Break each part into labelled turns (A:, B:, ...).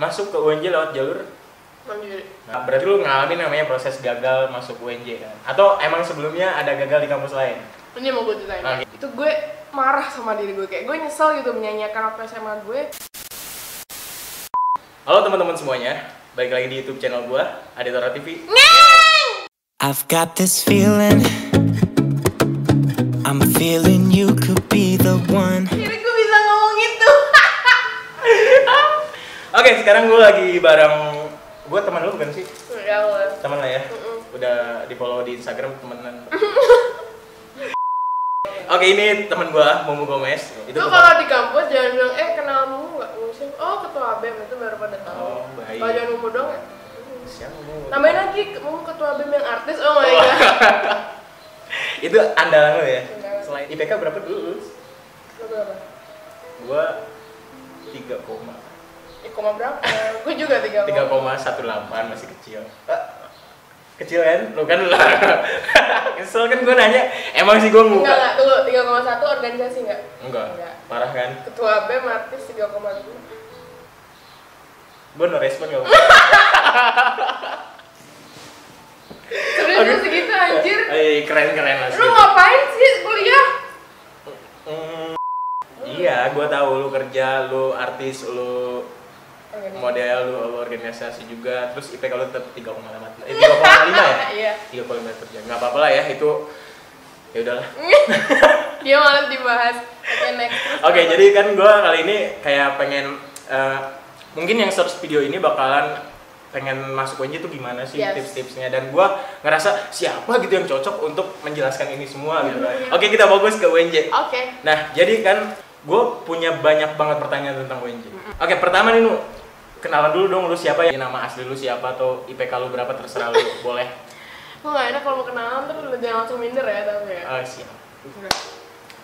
A: masuk ke UNJ lewat jalur
B: mandiri
A: Nah, berarti lu ngalamin namanya proses gagal masuk UNJ kan? Atau emang sebelumnya ada gagal di kampus lain?
B: ini mau gue ceritain
A: Oke.
B: itu gue marah sama diri gue kayak gue nyesel gitu menyanyiakan waktu SMA gue
A: Halo teman-teman semuanya, balik lagi di YouTube channel gua, Aditora TV.
C: I've got this feeling. I'm feeling you could be the one.
A: Oke, sekarang gua lagi bareng gua teman lu bukan sih?
B: Allah
A: Teman lah ya.
B: Mm-mm.
A: Udah di follow di Instagram temenan. Oke, ini teman gua, Momo Gomez.
B: Itu kalau di kampus jangan bilang, eh kenal mu nggak? Ngurusin, oh ketua BEM itu baru pada tahu.
A: Oh, baik.
B: Kalau jangan dong ya.
A: Siapa Momo?
B: Nambahin lagi, mu ketua BEM yang artis, oh my
A: Oh.
B: god.
A: Itu andalan lu ya.
B: Andalan.
A: Selain IPK berapa dulu? lu?
B: Berapa?
A: Gua 3, koma.
B: Eh, koma berapa? gue juga tiga
A: 3,18 masih kecil. Ah, Kecil kan? Lu kan lah. Kesel kan gue nanya. Emang sih gue
B: Enggak,
A: muka.
B: enggak, tunggu, 3,1 organisasi enggak?
A: Enggak.
B: Enggak.
A: Parah kan?
B: Ketua BEM artis 3,2
A: Gue no respon gak
B: lu segitu anjir?
A: Eh, keren keren lah.
B: Lu ngapain sih kuliah?
A: Hmm, iya, gue tahu lu kerja, lu artis, lu model, lu, organisasi juga. Terus IPK lu tetap 3,5 eh 3,5 ya?
B: Iya
A: 3,5 kerja. Nggak apa-apa lah ya, itu ya udahlah.
B: Dia malah dibahas Oke next Terus
A: Oke,
B: apa?
A: jadi kan gue kali ini kayak pengen eh, mungkin yang search video ini bakalan pengen masuk UNJ itu gimana sih
B: Yes.
A: tips-tipsnya dan gue ngerasa siapa gitu yang cocok untuk menjelaskan ini semua gitu.
B: Iya.
A: Oke, kita fokus ke UNJ.
B: Oke
A: Nah, jadi kan gue punya banyak banget pertanyaan tentang UNJ. Oke, pertama nih Nu, kenalan dulu dong lu siapa ya nama asli lu siapa atau IPK lu berapa terserah lu boleh.
B: Gue gak enak kalau mau kenalan terus lu jangan langsung minder ya tapi ya
A: Oh, siap.
B: Udah.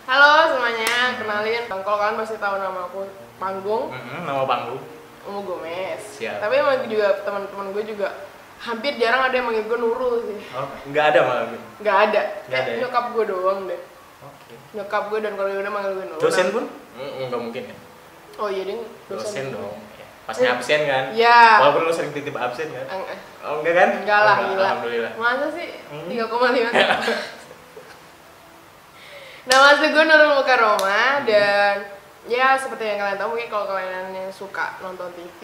B: Halo semuanya, kenalin Kalau kalian pasti tahu nama aku Panggung,
A: Mm-mm, nama panggung.
B: Umu Gomez
A: Siap.
B: Tapi emang juga teman-teman gue juga Hampir jarang ada yang manggil gue Nurul sih
A: Oh, nggak ada malah gitu.
B: Gak ada,
A: Nggak ada ya?
B: nyokap gue doang deh
A: Oke.
B: Nyokap gue dan keluarga gue manggil gue Nurul
A: Dosen pun? Mm, Nggak mungkin ya.
B: Oh iya dia
A: Dosen dong. Ya, Pasnya absen kan?
B: Iya
A: Walaupun lu sering titip absen kan?
B: Eh,
A: Oh enggak kan?
B: Enggak lah,
A: Oh,
B: gila
A: Alhamdulillah.
B: Masa sih?
A: Hmm.
B: 3,5 Nama asli gue Nurul Mukaroma dan ya seperti yang kalian tahu mungkin kalau kalian yang suka nonton TV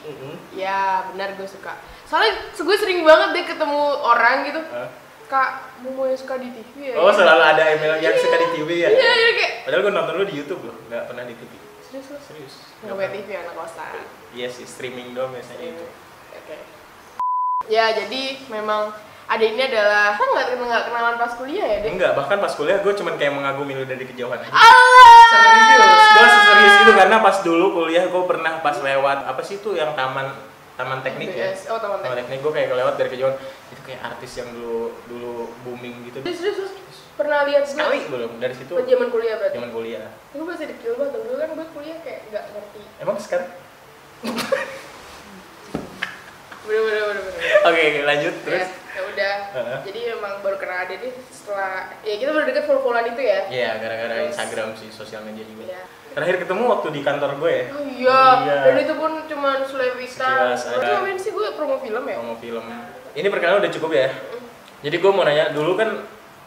A: Mm-mm.
B: ya benar gue suka soalnya gue sering banget deh ketemu orang gitu
A: Hah?
B: kak mau yang suka di TV ya
A: Oh selalu ada email yang
B: Iya.
A: suka di TV ya?
B: iya iya kayak
A: Padahal gue nonton lu di YouTube loh, nggak pernah di TV.
B: Serius lu
A: Serius.
B: nggak punya TV anak kosan
A: Iya sih, streaming doang biasanya itu.
B: oke ya jadi memang ada ini adalah kan nggak nggak kenalan pas kuliah ya deh
A: Enggak, bahkan pas kuliah gue cuman kayak mengagumi lu dari kejauhan aja.
B: Allah
A: Serius, gue serius itu karena pas dulu kuliah gue pernah pas lewat apa sih itu yang taman taman teknik ya?
B: Oh teman
A: Taman teknik gue kayak lewat dari kejauhan itu kayak artis yang dulu dulu booming gitu.
B: Serius, serius. Pernah lihat gue?
A: Sekali belum dari situ
B: zaman kuliah berarti?
A: zaman kuliah.
B: Gue masih dekil banget, dulu kan gue kuliah kayak gak ngerti
A: Emang sekarang?
B: Bener, bener, bener, bener
A: Oke, oke, lanjut terus.
B: Ya, ya udah
A: Heeh.
B: Jadi emang baru kenal Ade nih setelah Ya kita baru deket follow-followan itu ya
A: Iya, gara-gara
B: Terus.
A: Instagram sih, sosial media juga.
B: Iya
A: Terakhir ketemu waktu di kantor gue ya,
B: Oh iya,
A: Iya.
B: dan itu pun cuma
A: Sekilas
B: Itu
A: ada.
B: ngapain sih gue promo film ya?
A: ngomong film. Ini perkenalan udah cukup ya. Jadi gue mau nanya, dulu kan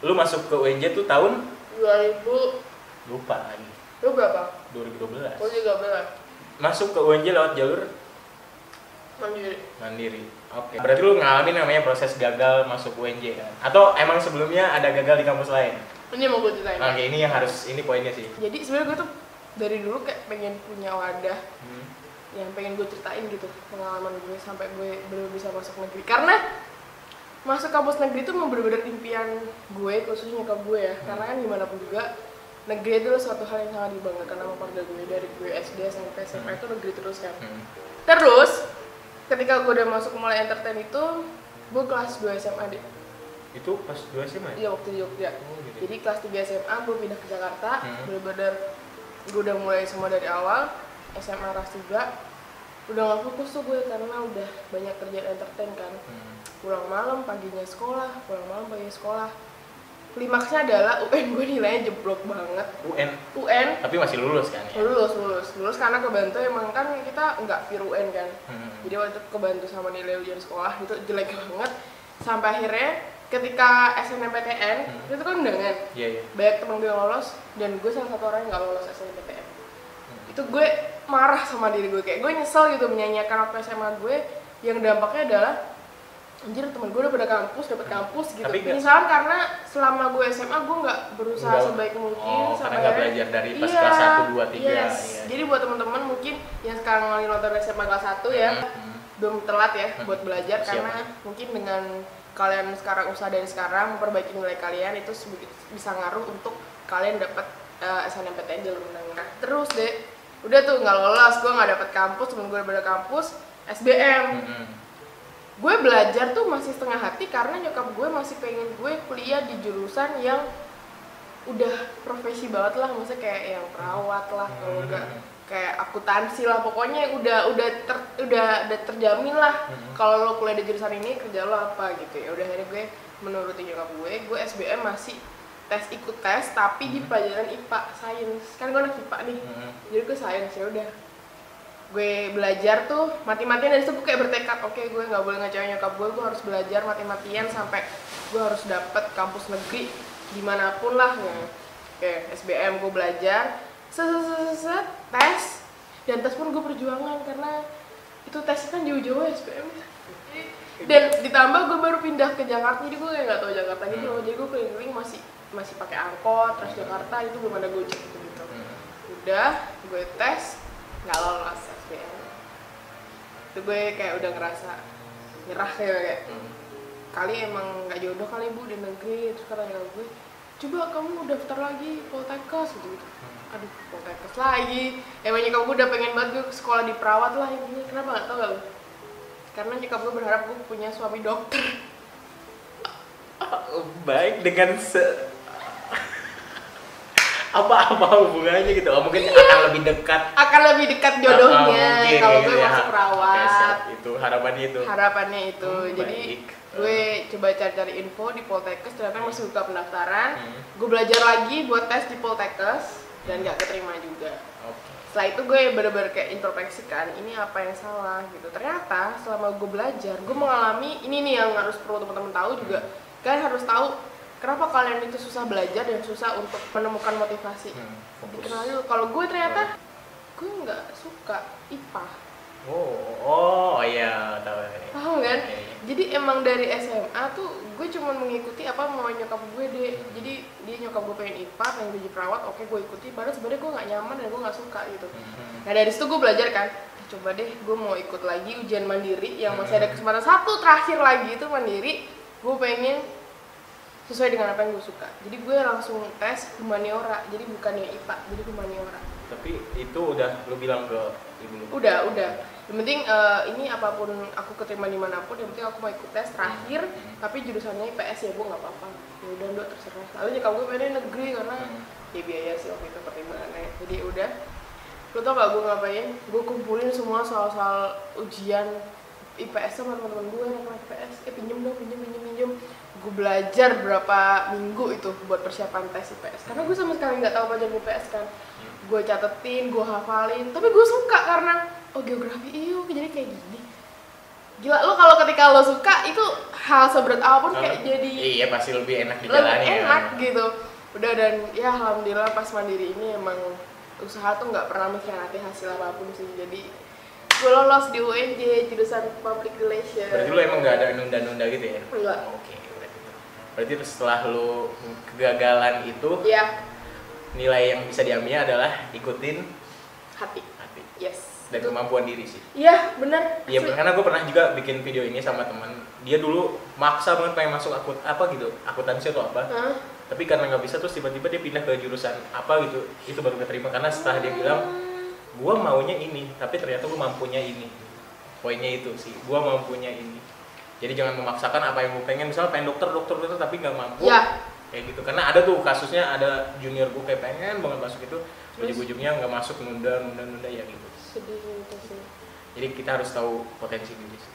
A: lu masuk ke UNJ tuh tahun
B: 2000
A: lupa lagi,
B: Lu berapa?
A: 2012.
B: Gue juga belas
A: Masuk ke UNJ lewat jalur
B: Mandiri
A: mandiri. Oke. Berarti lu ngalamin namanya proses gagal masuk UNJ kan? Atau emang sebelumnya ada gagal di kampus lain?
B: Ini mau gue ceritain
A: Oke, ini yang harus ini poinnya sih.
B: Jadi sebenarnya gue tuh dari dulu kayak pengen punya wadah
A: Hmm.
B: yang pengen gue ceritain gitu pengalaman gue sampai gue belum bisa masuk negeri karena masuk kampus negeri itu memang bener-bener impian gue khususnya nyokap gue ya karena kan gimana pun juga negeri itu suatu hal yang sangat dibanggakan sama keluarga gue dari gue SD sampai SMA itu negeri terus kan
A: Hmm.
B: terus ketika gue udah masuk mulai entertain itu gue kelas 2 SMA deh
A: Itu pas dua SMA ya?
B: iya waktu di Jogja
A: Oh, gitu.
B: jadi kelas 3 SMA gue pindah ke Jakarta
A: Hmm.
B: bener-bener gue udah mulai semua dari awal SMA kelas 3 udah gak fokus tuh gue karena udah banyak kerjaan entertain kan
A: Hmm.
B: Pulang malam paginya sekolah pulang malam paginya sekolah. Klimaksnya adalah UN gue nilainya jeblok banget.
A: UN
B: UN
A: tapi masih lulus kan ya?
B: Lulus lulus. Lulus karena kebantu emang kan kita nggak pure UN kan.
A: Hmm.
B: jadi waktu kebantu sama nilai ujian sekolah itu jelek banget. Sampai akhirnya ketika SNMPTN
A: Hmm.
B: itu kan undangan.
A: Iya iya.
B: Banyak temen gue yang lolos dan gue salah satu orang yang nggak lolos SNMPTN
A: Hmm.
B: itu gue marah sama diri gue kayak gue nyesel gitu menyanyiakan waktu SMA gue yang dampaknya adalah anjir temen gue udah pada kampus dapat kampus gitu
A: Tapi
B: penyesalan karena selama gue SMA gue nggak berusaha
A: Nggak-
B: sebaik mungkin
A: oh,
B: sampai
A: karena nggak belajar dari pas
B: Iya,
A: kelas 1, 2, 3
B: yes.
A: iya.
B: jadi buat teman-teman mungkin yang sekarang lagi nonton SMA kelas 1 ya
A: Hmm.
B: belum telat ya
A: Hmm.
B: buat belajar
A: Siap.
B: karena mungkin dengan kalian sekarang usaha dari sekarang memperbaiki nilai kalian itu bisa ngaruh untuk kalian dapat uh, SNMPTN jalur menengah terus deh udah tuh nggak lolos gue nggak dapet kampus temen gue udah kampus SBM
A: Hmm.
B: Gue belajar tuh masih setengah hati karena nyokap gue masih pengen gue kuliah di jurusan yang udah profesi banget lah maksudnya kayak yang perawat lah kalau
A: Hmm.
B: enggak kayak akuntansi lah pokoknya udah udah ter, udah udah terjamin lah
A: Hmm.
B: kalau lo kuliah di jurusan ini kerja lo apa gitu ya udah akhirnya gue menuruti nyokap gue gue SBM masih tes ikut tes tapi di pelajaran IPA sains kan gue anak IPA nih
A: Hmm.
B: jadi gue sains ya udah gue belajar tuh mati-matian dari situ gue kayak bertekad oke gue nggak boleh ngecewain nyokap gue gue harus belajar mati-matian sampai gue harus dapet kampus negeri di mana pun lah ya. oke SBM gue belajar set, set, set, tes. Dan tes pun gue perjuangan karena itu tes kan jauh-jauh ya SBM dan ditambah gue baru pindah ke Jakarta jadi gue kayak nggak tahu Jakarta gitu loh. Jadi gue keliling-keliling masih masih pakai angkot terus Jakarta itu belum ada gojek gitu gitu.
A: Hmm.
B: udah gue tes nggak lolos itu gue kayak udah ngerasa nyerah kayak, kayak
A: Hmm.
B: kali emang nggak jodoh kali bu di negeri. Terus kata nyokap gue coba kamu daftar lagi poltekkes gitu gitu. Aduh poltekkes lagi. Emang nyokap gue udah pengen banget gue sekolah di perawat lah intinya kenapa nggak tau gak lu karena nyokap gue berharap gue punya suami dokter.
A: Baik dengan se apa-apa hubungannya gitu oh, mungkin
B: Iya.
A: akan lebih dekat
B: akan lebih dekat
A: Ah,
B: jodohnya
A: mungkin,
B: kalau
A: gitu
B: gue
A: ya.
B: masuk perawat
A: siap. itu harapannya itu
B: harapannya itu
A: Hmm,
B: jadi
A: baik.
B: gue coba cari-cari info di Poltekkes ternyata masih buka pendaftaran
A: Hmm.
B: gue belajar lagi buat tes di Poltekkes dan nggak keterima juga
A: Oke.
B: setelah itu gue bener-bener kayak introspeksi kan ini apa yang salah gitu ternyata selama gue belajar gue mengalami ini nih yang harus perlu teman-teman tahu juga kalian harus tahu kenapa kalian itu susah belajar dan susah untuk menemukan motivasi?
A: Hmm,
B: kalau gue ternyata gue nggak suka IPA
A: oh oh iya tahu ini
B: paham kan?
A: Oke.
B: jadi emang dari SMA tuh gue cuma mengikuti apa mau nyokap gue deh. Jadi dia nyokap gue pengen IPA pengen jadi perawat oke gue ikuti. Padahal sebenarnya gue nggak nyaman dan gue nggak suka gitu.
A: Hmm.
B: nah dari situ gue belajar kan "Eh, coba deh gue mau ikut lagi ujian mandiri yang masih ada kesempatan satu terakhir lagi itu mandiri. Gue pengen sesuai dengan apa yang gue suka. Jadi gue langsung tes humaniora. Jadi bukannya IPA jadi humaniora.
A: Tapi itu udah lu bilang ke ibu lu?
B: Udah udah. Yang penting eh, ini apa pun aku keterima di mana pun yang penting aku mau ikut tes terakhir
A: Hmm.
B: tapi jurusannya IPS ya bu nggak apa-apa. Ya udah dok terserah. Lalu nyokap gue pengen negeri karena
A: Hmm.
B: ya biaya sih waktu itu pertimbangannya. Jadi udah. Lu tau gak gue ngapain? Gue kumpulin semua soal-soal ujian IPS sama teman-teman gue yang IPS eh pinjem dong pinjem pinjem pinjem gue belajar berapa minggu itu buat persiapan tes IPS karena gue sama sekali nggak tahu pelajaran IPS kan. Gue catetin gue hafalin tapi gue suka karena oh geografi iyo jadi kayak gini. Gila lo kalau ketika lo suka itu hal seberat apa pun kayak jadi
A: iya pasti lebih enak
B: lebih
A: dijalani ya.
B: enak gitu. Udah dan ya alhamdulillah pas mandiri ini emang usaha tuh nggak pernah mengkhianati hasil apa pun sih. Jadi gue lolos di UNJ jurusan public relation
A: berarti lu emang nggak ada nunda-nunda gitu ya?
B: Enggak.
A: oke. berarti berarti setelah lu kegagalan itu
B: ya
A: nilai yang bisa diambilnya adalah ikutin
B: hati
A: hati
B: yes
A: dan
B: Itu-
A: kemampuan diri sih
B: iya bener
A: Iya, karena gue pernah juga bikin video ini sama teman. Dia dulu maksa banget pengen masuk akut apa gitu, akuntansi atau apa.
B: Hah?
A: Tapi karena nggak bisa terus tiba-tiba dia pindah ke jurusan apa gitu. Itu baru keterima karena setelah dia bilang, gue maunya ini, tapi ternyata gue mampunya ini. Poinnya itu sih, gue mampunya ini. Jadi jangan memaksakan apa yang gue pengen. Misalnya pengen dokter, dokter, dokter, tapi nggak mampu.
B: ya
A: Kayak gitu. Karena ada tuh kasusnya ada junior gue kayak pengen banget masuk itu, ujung-ujungnya nggak masuk, nunda, nunda, nunda ya gitu.
B: sedih gitu sih
A: Jadi kita harus tahu potensi diri sih.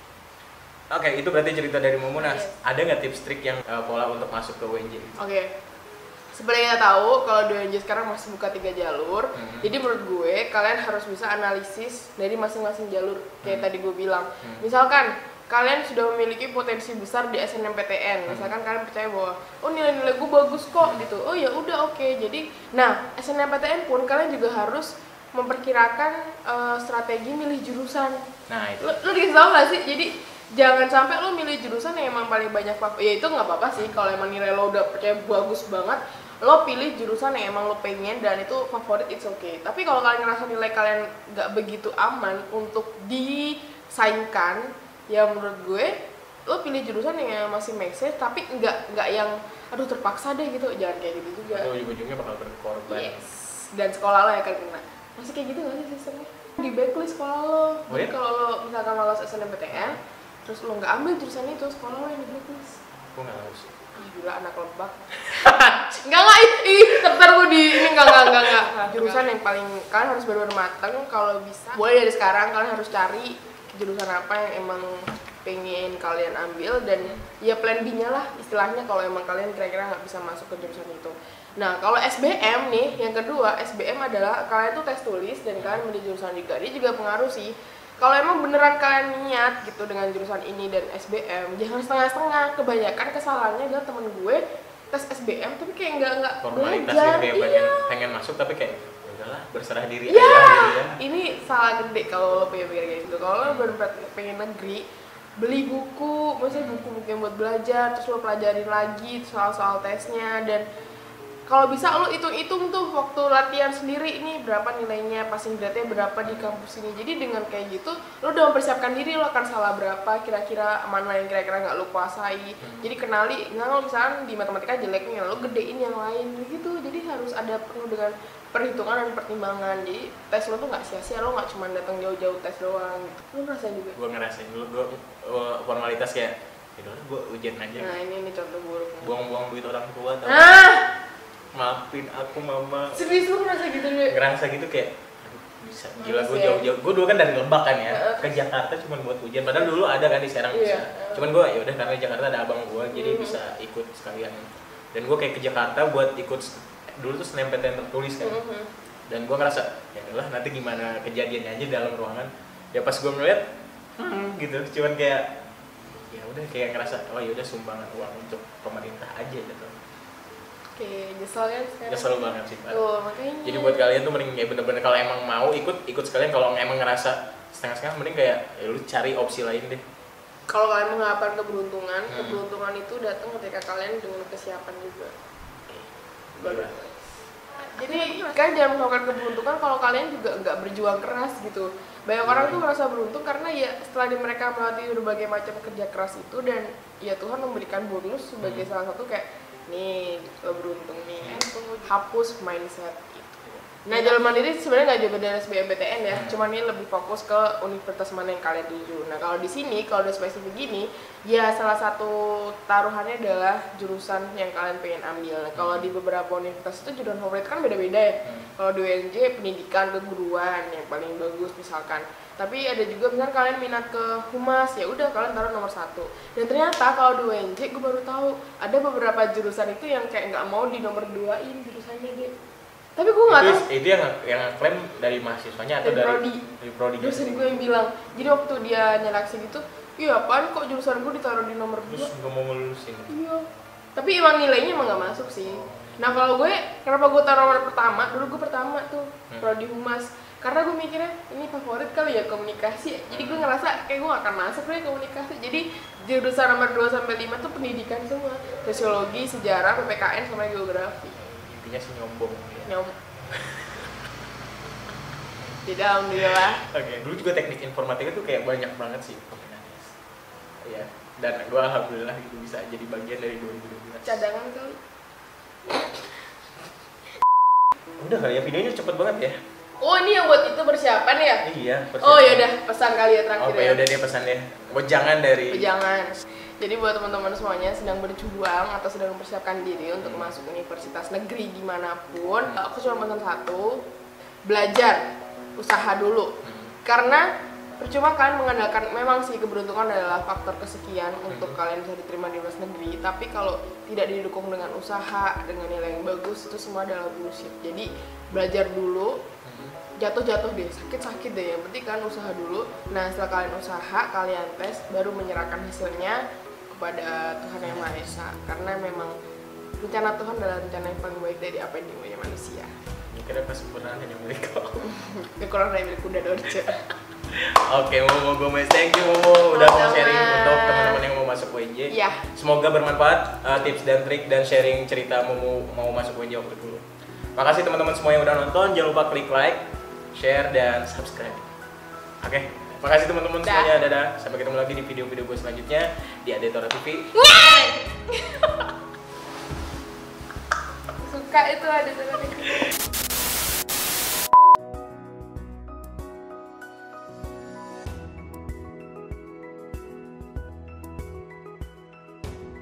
A: Oke, itu berarti cerita dari Momo. Nah,
B: Yes.
A: ada nggak tips trik yang uh, pola untuk masuk ke UNJ?
B: oke seperti kita tahu kalau UNJ sekarang masih buka tiga jalur
A: Hmm.
B: jadi menurut gue kalian harus bisa analisis dari masing-masing jalur kayak
A: Hmm.
B: tadi gue bilang
A: Hmm.
B: misalkan kalian sudah memiliki potensi besar di SNMPTN
A: Hmm.
B: misalkan kalian percaya bahwa oh nilai-nilai gue bagus kok gitu. Oh ya udah oke. Jadi nah SNMPTN pun kalian juga harus memperkirakan eh, strategi milih jurusan.
A: Nah itu.
B: Lu, lu dikasih tau gak sih? Jadi jangan sampai lu milih jurusan yang emang paling banyak favorit ya itu nggak apa-apa sih. Kalau emang nilai lo udah percaya bagus banget lo pilih jurusan yang emang lo pengen dan itu favorit it's okay. Tapi kalau kalian ngerasa nilai kalian nggak begitu aman untuk disaingkan ya menurut gue lo pilih jurusan yang masih make sense tapi nggak nggak yang aduh terpaksa deh gitu jangan kayak gitu juga
A: itu ujung-ujungnya bakal berkorban
B: Yes. Dan sekolah lo yang akan kena. Masih kayak gitu gak sih sistemnya? Di backlist sekolah lo.
A: Oh,
B: Jadi
A: iya?
B: kalau lo misalkan lolos SNMPTN, terus lo nggak ambil jurusan itu, sekolah lo yang di blacklist.
A: gue nggak tahu sih
B: Ih, gila anak lebak. Enggak enggak ih, tertar gue di ini enggak enggak enggak enggak. Jurusan yang paling kalian harus benar-benar matang kalau bisa. Mulai dari sekarang kalian harus cari jurusan apa yang emang pengen kalian ambil dan ya plan B-nya lah istilahnya kalau emang kalian kira-kira nggak bisa masuk ke jurusan itu. Nah kalau SBM nih yang kedua SBM adalah kalian tuh tes tulis dan kalian milih jurusan juga dia juga pengaruh sih. Kalau emang beneran kalian niat gitu dengan jurusan ini dan SBM jangan setengah-setengah. Kebanyakan kesalahannya adalah temen gue tes SBM tapi kayak nggak nggak belajar.
A: gitu kayak
B: iya.
A: pengen masuk tapi kayak "Ya udahlah berserah diri
B: Iya,
A: aja gitu ya
B: ini salah gede kalau lo pengen pikir kayak gitu. Kalau lo bener pengen negeri, beli buku, maksudnya buku-buku yang buat belajar, terus lo pelajarin lagi soal-soal tesnya dan kalau bisa lo hitung-hitung tuh waktu latihan sendiri ini berapa nilainya, passing grade-nya berapa di kampus ini. Jadi dengan kayak gitu, lo udah mempersiapkan diri lo akan salah berapa, kira-kira mana yang kira-kira nggak lo kuasai. Jadi kenali, nggak lo misalnya di matematika jelek nih, lo gedein yang lain gitu. Jadi harus ada penuh dengan perhitungan dan pertimbangan. Jadi tes lo tuh nggak sia-sia, lo nggak cuma datang jauh-jauh tes doang. Gitu. Lo ngerasain juga.
A: gue ngerasain dulu gue formalitas kayak ya gue ujian aja
B: Nah ini ini contoh buruk.
A: buang-buang duit orang tua tau
B: Nah,
A: maafin aku mama
B: serius lo ngerasa gitu deh?
A: ngerasa gitu kayak bisa gila gue
B: ya.
A: jauh-jauh gue dulu kan dari Lebak kan ya ke Jakarta cuma buat ujian padahal dulu ada kan di Serang
B: Iya.
A: bisa cuman gue ya udah karena di Jakarta ada abang gue jadi
B: Mhm.
A: bisa ikut sekalian dan gue kayak ke Jakarta buat ikut dulu tuh SNMPTN tertulis kan
B: Mhm.
A: dan gue ngerasa ya udahlah nanti gimana kejadiannya aja dalam ruangan ya pas gue melihat hmm, gitu cuman kayak ya udah kayak ngerasa oh ya udah sumbangan uang untuk pemerintah aja gitu
B: Oke, nyesel kan sekarang?
A: nyesel banget sih Pak.
B: Tuh, makanya.
A: jadi buat kalian tuh mending ya bener-bener kalau emang mau ikut ikut sekalian kalau emang ngerasa setengah-setengah mending kayak ya lu cari opsi lain deh
B: kalau kalian mengharapkan keberuntungan,
A: Hmm.
B: keberuntungan itu datang ketika kalian dengan kesiapan juga.
A: Iya.
B: Jadi kalian jangan melakukan keberuntungan kalau kalian juga nggak berjuang keras gitu. Banyak orang tuh merasa beruntung karena ya setelah di mereka melalui berbagai macam kerja keras itu dan ya Tuhan memberikan bonus sebagai
A: Hmm.
B: salah satu kayak nih beruntung nih hapus mindset. Nah jalur mandiri sebenarnya nggak juga dari SBMPTN ya,
A: Hmm.
B: cuman ini lebih fokus ke universitas mana yang kalian tuju. Nah kalau di sini kalau udah spesifik gini, ya salah satu taruhannya adalah jurusan yang kalian pengen ambil. Nah, kalau di beberapa universitas itu jurusan favorit kan beda-beda ya.
A: Hmm.
B: Kalau di UNJ pendidikan keguruan yang paling bagus misalkan. Tapi ada juga misalnya kalian minat ke humas ya udah kalian taruh nomor satu. Dan ternyata kalau di UNJ gue baru tahu ada beberapa jurusan itu yang kayak nggak mau di nomor duain jurusannya deh. Tapi gue nggak tahu
A: itu yang yang klaim dari mahasiswanya atau
B: Dari
A: dari
B: prodi.
A: dari prodi
B: dosen gue yang bilang. Jadi waktu dia nyeleksi gitu, iya apaan kok jurusan gue ditaruh di nomor dua?
A: terus nggak mau ngelulusin
B: Iya. Tapi emang nilainya emang nggak masuk sih. Nah kalau gue, kenapa gue taruh nomor pertama? Dulu gue pertama tuh,
A: Hmm.
B: prodi humas. Karena gue mikirnya ini favorit kali ya komunikasi. Jadi gue ngerasa kayak gue gak akan masuk deh komunikasi. Jadi jurusan nomor 2 sampai 5 tuh pendidikan semua. Sosiologi, sejarah, PPKN sama geografi.
A: Intinya sih nyombong ya.
B: Nyom. Tidak alhamdulillah.
A: Oke, dulu juga teknik informatika tuh kayak banyak banget sih peminatnya. Iya, dan gue alhamdulillah gitu bisa jadi bagian dari 2012.
B: Cadangan kali.
A: Udah kali ya videonya cepet banget ya.
B: Oh ini yang buat itu persiapan ya?
A: Iya.
B: Oh ya udah pesan kali ya terakhir
A: Oke,
B: ya.
A: udah deh pesannya. Oh, jangan dari
B: Jangan. Jadi buat teman-teman semuanya sedang berjuang atau sedang mempersiapkan diri untuk
A: Hmm.
B: masuk universitas negeri di mana pun, aku cuma pesan satu, belajar, usaha dulu.
A: Hmm.
B: Karena percuma kan mengandalkan memang sih keberuntungan adalah faktor kesekian untuk kalian bisa diterima di luar negeri. Tapi kalau tidak didukung dengan usaha dengan nilai yang bagus itu semua adalah bullshit. Jadi belajar dulu jatuh-jatuh deh sakit-sakit deh. Yang penting kan usaha dulu. Nah setelah kalian usaha kalian tes baru menyerahkan hasilnya kepada Tuhan yang Maha Esa karena memang rencana Tuhan adalah rencana yang paling baik dari apa yang dimaunya manusia
A: Ini kira kesempurnaan hanya milik kau.
B: kekurangan dari milik kuda dorce
A: Oke, Momo Gomez, thank you Momo udah mau sharing untuk teman-teman yang mau masuk UNJ.
B: Iya.
A: Semoga bermanfaat uh, tips dan trik dan sharing cerita Momo mau masuk UNJ waktu dulu. Makasih teman-teman semua yang udah nonton. Jangan lupa klik like, share dan subscribe. Oke, makasih teman-teman semuanya. Dadah. Sampai ketemu lagi di video-video gue selanjutnya di Adetora TV.
B: suka itu ada